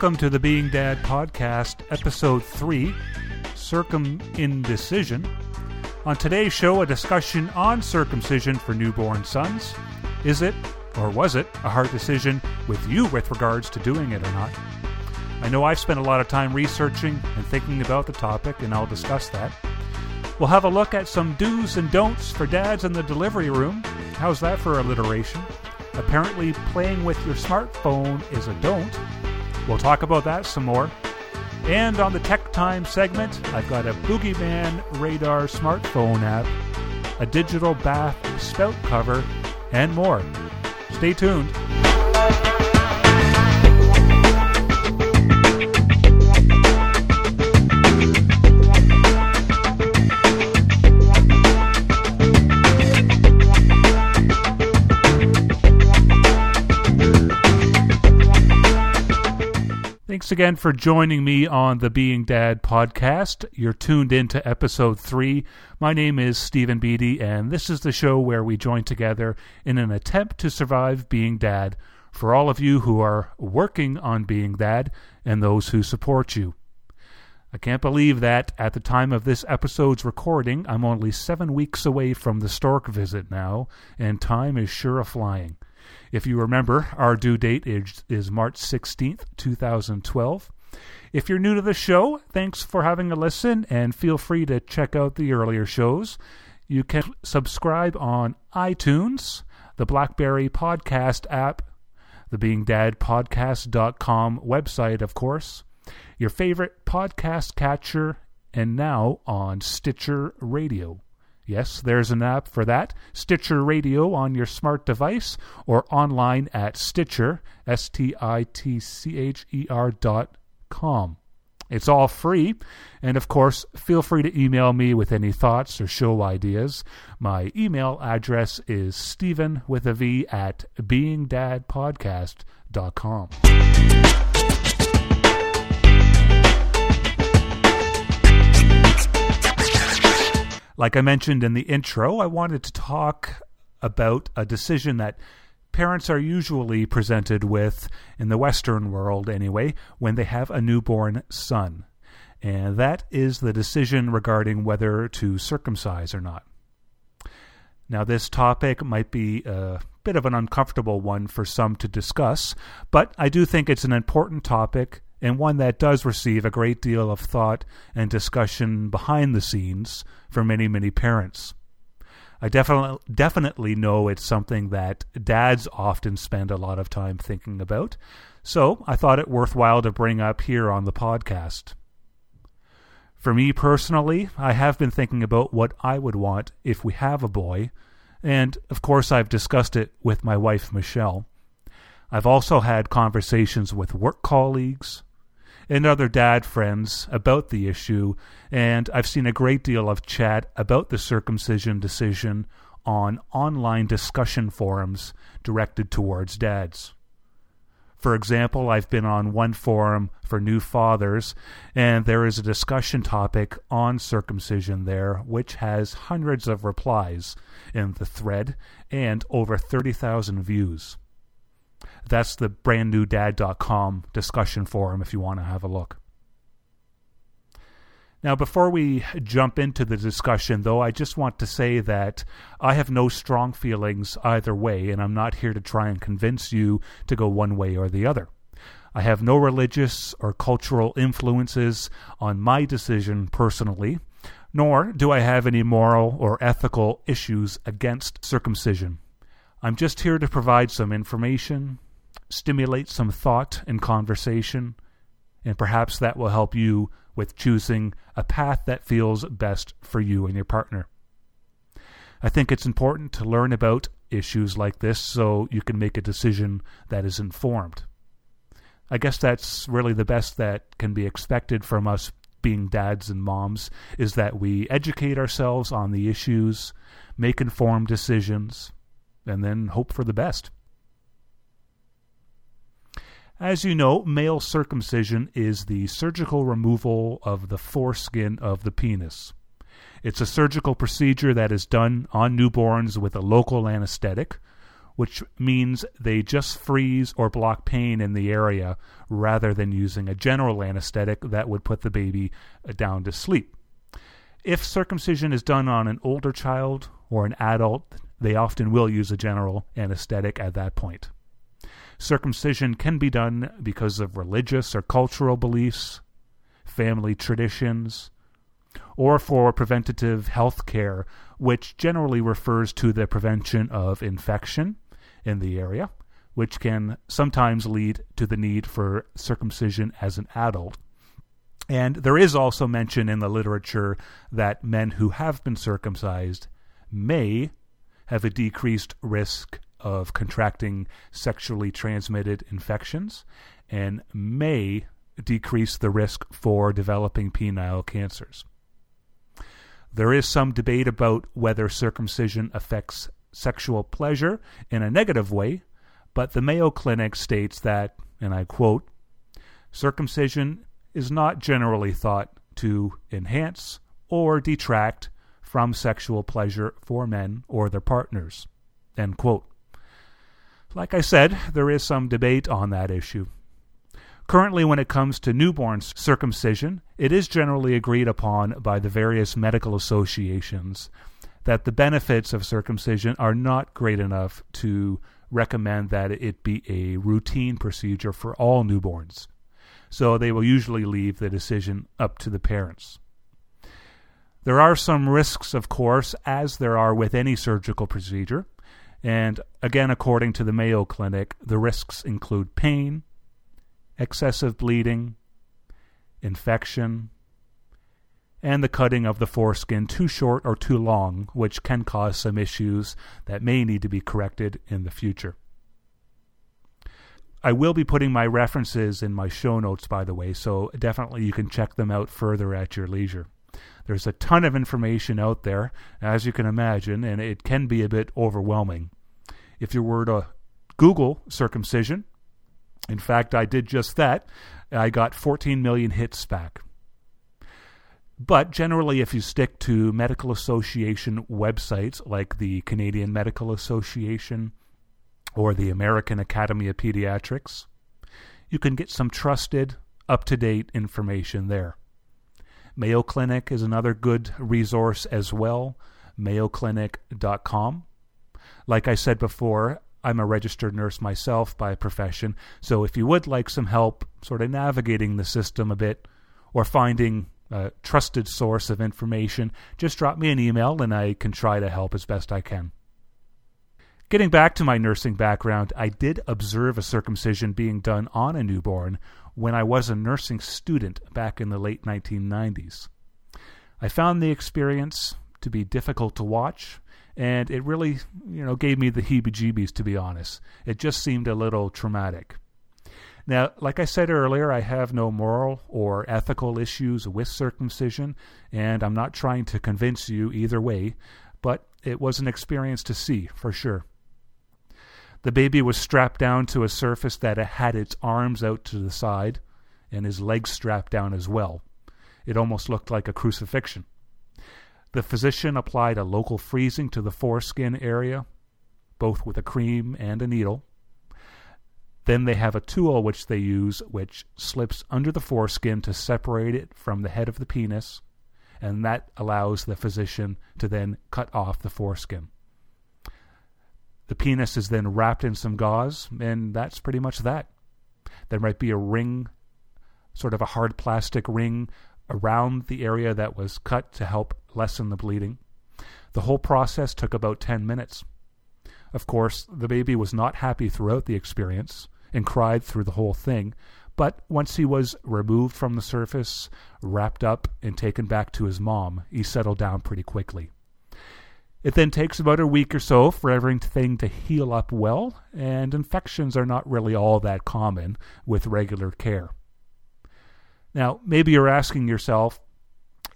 welcome to the Being Dad podcast, episode 3 Circumindecision. On today's show, a discussion on circumcision for newborn sons. Is it, or was it, a hard decision with you with regards to doing it or not? I know I've spent a lot of time researching and thinking about the topic, and I'll discuss that. We'll have a look at some do's and don'ts for dads in the delivery room. How's that for alliteration? Apparently, playing with your smartphone is a don't. We'll talk about that some more. And on the Tech Time segment, I've got a Boogeyman Radar smartphone app, a digital bath spout cover, and more. Stay tuned. Thanks again for joining me on the Being Dad podcast. You're tuned into episode three. My name is Stephen Beatty, and this is the show where we join together in an attempt to survive being dad for all of you who are working on being dad and those who support you. I can't believe that at the time of this episode's recording, I'm only seven weeks away from the stork visit now, and time is sure a flying. If you remember, our due date is, is March 16th, 2012. If you're new to the show, thanks for having a listen and feel free to check out the earlier shows. You can subscribe on iTunes, the Blackberry Podcast app, the BeingDadPodcast.com website, of course, your favorite podcast catcher, and now on Stitcher Radio. Yes, there's an app for that. Stitcher Radio on your smart device or online at Stitcher, S T I T C H E R dot com. It's all free. And of course, feel free to email me with any thoughts or show ideas. My email address is Stephen with a V at beingdadpodcast.com. Like I mentioned in the intro, I wanted to talk about a decision that parents are usually presented with, in the Western world anyway, when they have a newborn son. And that is the decision regarding whether to circumcise or not. Now, this topic might be a bit of an uncomfortable one for some to discuss, but I do think it's an important topic and one that does receive a great deal of thought and discussion behind the scenes for many, many parents. I definitely definitely know it's something that dads often spend a lot of time thinking about, so I thought it worthwhile to bring up here on the podcast. For me personally, I have been thinking about what I would want if we have a boy, and of course I've discussed it with my wife Michelle. I've also had conversations with work colleagues, and other dad friends about the issue, and I've seen a great deal of chat about the circumcision decision on online discussion forums directed towards dads. For example, I've been on one forum for new fathers, and there is a discussion topic on circumcision there, which has hundreds of replies in the thread and over 30,000 views. That's the brandnewdad.com discussion forum if you want to have a look. Now, before we jump into the discussion, though, I just want to say that I have no strong feelings either way, and I'm not here to try and convince you to go one way or the other. I have no religious or cultural influences on my decision personally, nor do I have any moral or ethical issues against circumcision. I'm just here to provide some information, stimulate some thought and conversation, and perhaps that will help you with choosing a path that feels best for you and your partner. I think it's important to learn about issues like this so you can make a decision that is informed. I guess that's really the best that can be expected from us being dads and moms is that we educate ourselves on the issues, make informed decisions, and then hope for the best. As you know, male circumcision is the surgical removal of the foreskin of the penis. It's a surgical procedure that is done on newborns with a local anesthetic, which means they just freeze or block pain in the area rather than using a general anesthetic that would put the baby uh, down to sleep. If circumcision is done on an older child or an adult, they often will use a general anesthetic at that point. Circumcision can be done because of religious or cultural beliefs, family traditions, or for preventative health care, which generally refers to the prevention of infection in the area, which can sometimes lead to the need for circumcision as an adult. And there is also mention in the literature that men who have been circumcised may have a decreased risk of contracting sexually transmitted infections and may decrease the risk for developing penile cancers. There is some debate about whether circumcision affects sexual pleasure in a negative way, but the Mayo Clinic states that, and I quote, circumcision is not generally thought to enhance or detract from sexual pleasure for men or their partners. End quote. Like I said, there is some debate on that issue. Currently, when it comes to newborn circumcision, it is generally agreed upon by the various medical associations that the benefits of circumcision are not great enough to recommend that it be a routine procedure for all newborns. So they will usually leave the decision up to the parents. There are some risks, of course, as there are with any surgical procedure. And again, according to the Mayo Clinic, the risks include pain, excessive bleeding, infection, and the cutting of the foreskin too short or too long, which can cause some issues that may need to be corrected in the future. I will be putting my references in my show notes, by the way, so definitely you can check them out further at your leisure. There's a ton of information out there, as you can imagine, and it can be a bit overwhelming. If you were to Google circumcision, in fact, I did just that. I got 14 million hits back. But generally, if you stick to medical association websites like the Canadian Medical Association or the American Academy of Pediatrics, you can get some trusted, up to date information there. Mayo Clinic is another good resource as well, mayoclinic.com. Like I said before, I'm a registered nurse myself by profession, so if you would like some help sort of navigating the system a bit or finding a trusted source of information, just drop me an email and I can try to help as best I can. Getting back to my nursing background, I did observe a circumcision being done on a newborn when I was a nursing student back in the late 1990s. I found the experience to be difficult to watch and it really, you know, gave me the heebie-jeebies to be honest. It just seemed a little traumatic. Now, like I said earlier, I have no moral or ethical issues with circumcision, and I'm not trying to convince you either way, but it was an experience to see, for sure. The baby was strapped down to a surface that had its arms out to the side, and his legs strapped down as well. It almost looked like a crucifixion. The physician applied a local freezing to the foreskin area, both with a cream and a needle. Then they have a tool which they use which slips under the foreskin to separate it from the head of the penis, and that allows the physician to then cut off the foreskin. The penis is then wrapped in some gauze, and that's pretty much that. There might be a ring, sort of a hard plastic ring around the area that was cut to help lessen the bleeding. The whole process took about 10 minutes. Of course, the baby was not happy throughout the experience and cried through the whole thing, but once he was removed from the surface, wrapped up, and taken back to his mom, he settled down pretty quickly. It then takes about a week or so for everything to heal up well, and infections are not really all that common with regular care. Now, maybe you're asking yourself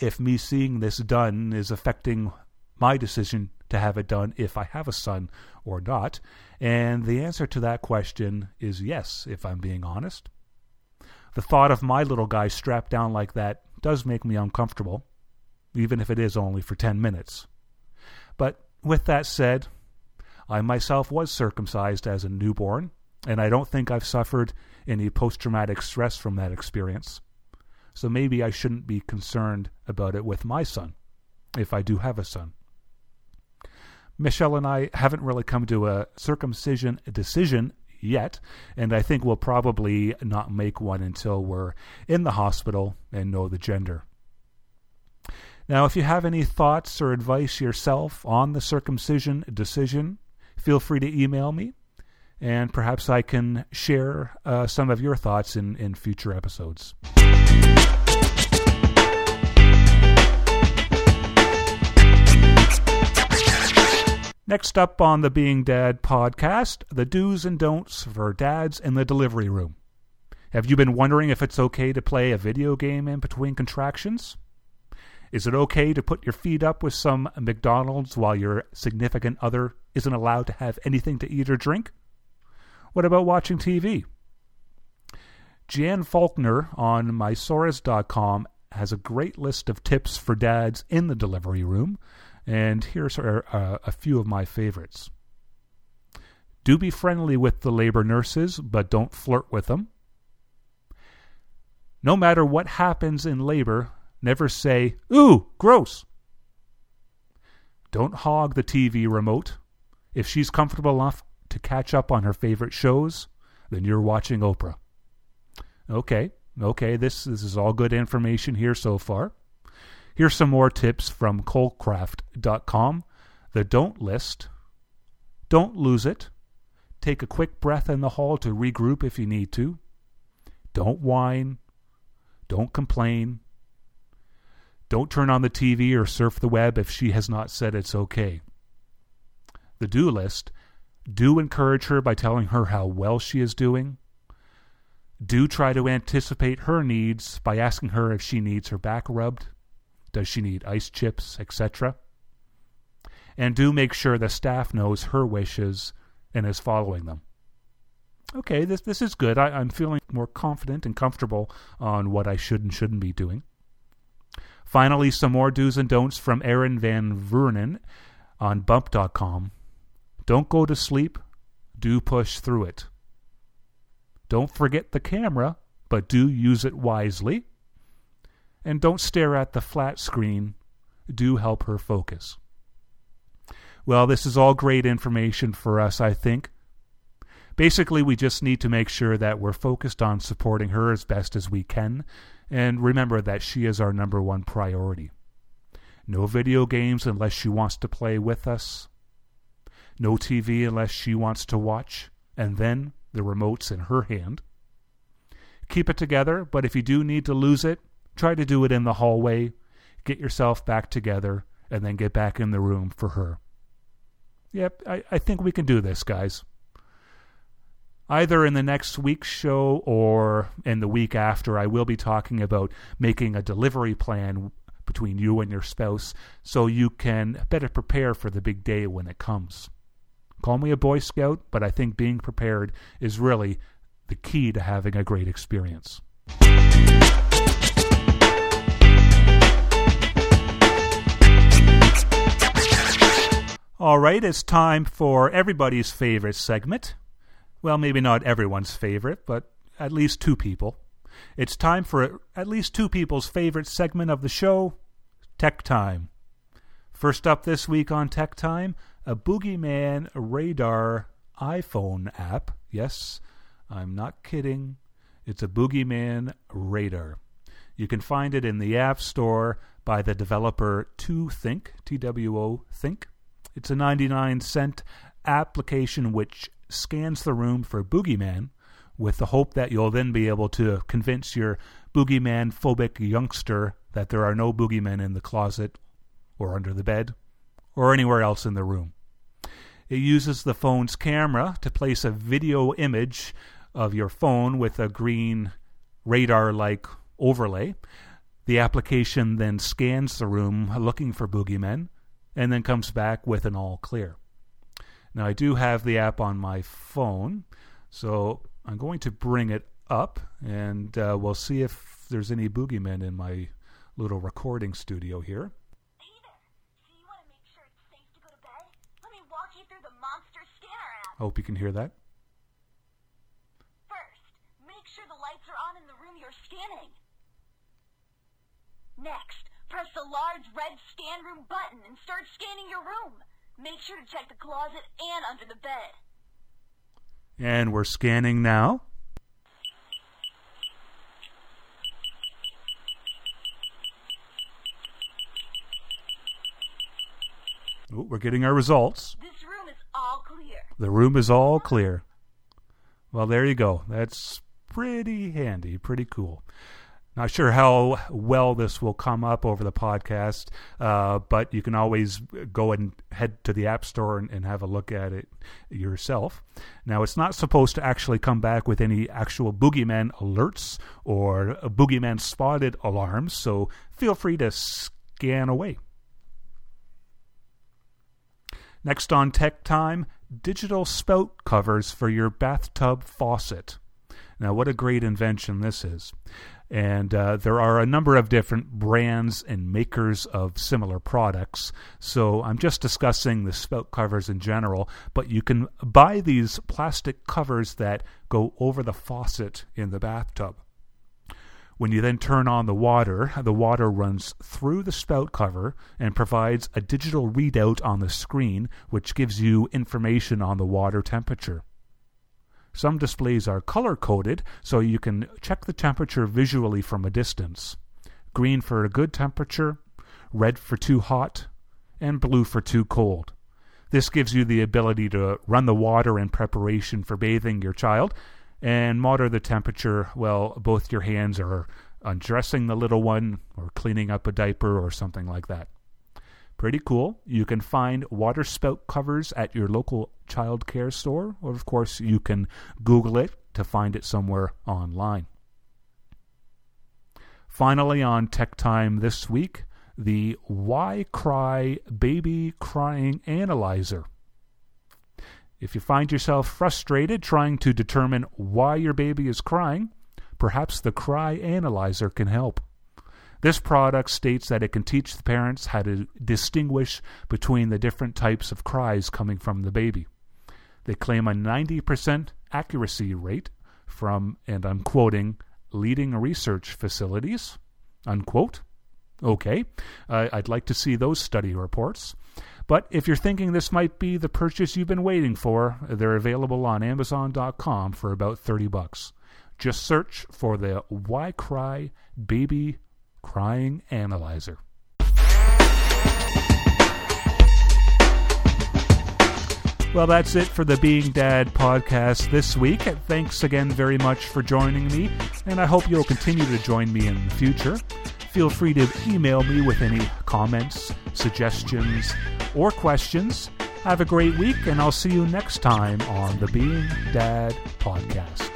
if me seeing this done is affecting my decision to have it done if I have a son or not. And the answer to that question is yes, if I'm being honest. The thought of my little guy strapped down like that does make me uncomfortable, even if it is only for 10 minutes. But with that said, I myself was circumcised as a newborn, and I don't think I've suffered any post traumatic stress from that experience. So maybe I shouldn't be concerned about it with my son, if I do have a son. Michelle and I haven't really come to a circumcision decision yet, and I think we'll probably not make one until we're in the hospital and know the gender. Now, if you have any thoughts or advice yourself on the circumcision decision, feel free to email me, and perhaps I can share uh, some of your thoughts in, in future episodes. Next up on the Being Dad podcast, the do's and don'ts for dads in the delivery room. Have you been wondering if it's okay to play a video game in between contractions? Is it okay to put your feet up with some McDonald's while your significant other isn't allowed to have anything to eat or drink? What about watching TV? Jan Faulkner on mysaurus.com has a great list of tips for dads in the delivery room and here's a, uh, a few of my favorites. Do be friendly with the labor nurses, but don't flirt with them. No matter what happens in labor, never say, Ooh, gross. Don't hog the TV remote. If she's comfortable enough to catch up on her favorite shows, then you're watching Oprah. Okay, okay, this, this is all good information here so far. Here's some more tips from Kolcraft.com. The don't list. Don't lose it. Take a quick breath in the hall to regroup if you need to. Don't whine. Don't complain. Don't turn on the TV or surf the web if she has not said it's okay. The do list. Do encourage her by telling her how well she is doing. Do try to anticipate her needs by asking her if she needs her back rubbed. Does she need ice chips, etc.? And do make sure the staff knows her wishes and is following them. Okay, this this is good. I, I'm feeling more confident and comfortable on what I should and shouldn't be doing. Finally, some more do's and don'ts from Aaron Van Vernen on bump.com. Don't go to sleep, do push through it. Don't forget the camera, but do use it wisely and don't stare at the flat screen. Do help her focus. Well, this is all great information for us, I think. Basically, we just need to make sure that we're focused on supporting her as best as we can, and remember that she is our number one priority. No video games unless she wants to play with us. No TV unless she wants to watch, and then the remote's in her hand. Keep it together, but if you do need to lose it, Try to do it in the hallway, get yourself back together, and then get back in the room for her. Yep, I, I think we can do this, guys. Either in the next week's show or in the week after, I will be talking about making a delivery plan between you and your spouse so you can better prepare for the big day when it comes. Call me a Boy Scout, but I think being prepared is really the key to having a great experience. All right, it's time for everybody's favorite segment. Well, maybe not everyone's favorite, but at least two people. It's time for at least two people's favorite segment of the show Tech Time. First up this week on Tech Time, a Boogeyman Radar iPhone app. Yes, I'm not kidding. It's a Boogeyman Radar. You can find it in the App Store by the developer 2Think, T W O Think. It's a 99 cent application which scans the room for boogeyman with the hope that you'll then be able to convince your boogeyman phobic youngster that there are no boogeymen in the closet or under the bed or anywhere else in the room. It uses the phone's camera to place a video image of your phone with a green radar like overlay. The application then scans the room looking for boogeymen and then comes back with an all clear. Now, I do have the app on my phone, so I'm going to bring it up and uh, we'll see if there's any boogeymen in my little recording studio here. Hope you can hear that. First, make sure the lights are on in the room you're scanning. Next, press the large red scan room button and start scanning your room. Make sure to check the closet and under the bed. And we're scanning now. Ooh, we're getting our results. This room is all clear. The room is all clear. Well, there you go. That's pretty handy, pretty cool. Not sure how well this will come up over the podcast, uh, but you can always go and head to the App Store and, and, have a look at it yourself. Now, it's not supposed to actually come back with any actual boogeyman alerts or boogeyman spotted alarms, so feel free to scan away. Next on Tech Time, digital spout covers for your bathtub faucet. Now, what a great invention this is. And uh, there are a number of different brands and makers of similar products. So I'm just discussing the spout covers in general, but you can buy these plastic covers that go over the faucet in the bathtub. When you then turn on the water, the water runs through the spout cover and provides a digital readout on the screen, which gives you information on the water temperature. Some displays are color coded, so you can check the temperature visually from a distance. Green for a good temperature, red for too hot, and blue for too cold. This gives you the ability to run the water in preparation for bathing your child and monitor the temperature while both your hands are undressing the little one or cleaning up a diaper or something like that. Pretty cool. You can find water spout covers at your local child care store, or of course, you can Google it to find it somewhere online. Finally, on Tech Time this week, the Why Cry Baby Crying Analyzer. If you find yourself frustrated trying to determine why your baby is crying, perhaps the Cry Analyzer can help. This product states that it can teach the parents how to distinguish between the different types of cries coming from the baby. They claim a 90% accuracy rate from, and I'm quoting, leading research facilities, unquote. Okay, uh, I'd like to see those study reports. But if you're thinking this might be the purchase you've been waiting for, they're available on Amazon.com for about 30 bucks. Just search for the Why Cry Baby Crying Analyzer. Well, that's it for the Being Dad podcast this week. Thanks again very much for joining me, and I hope you'll continue to join me in the future. Feel free to email me with any comments, suggestions, or questions. Have a great week, and I'll see you next time on the Being Dad podcast.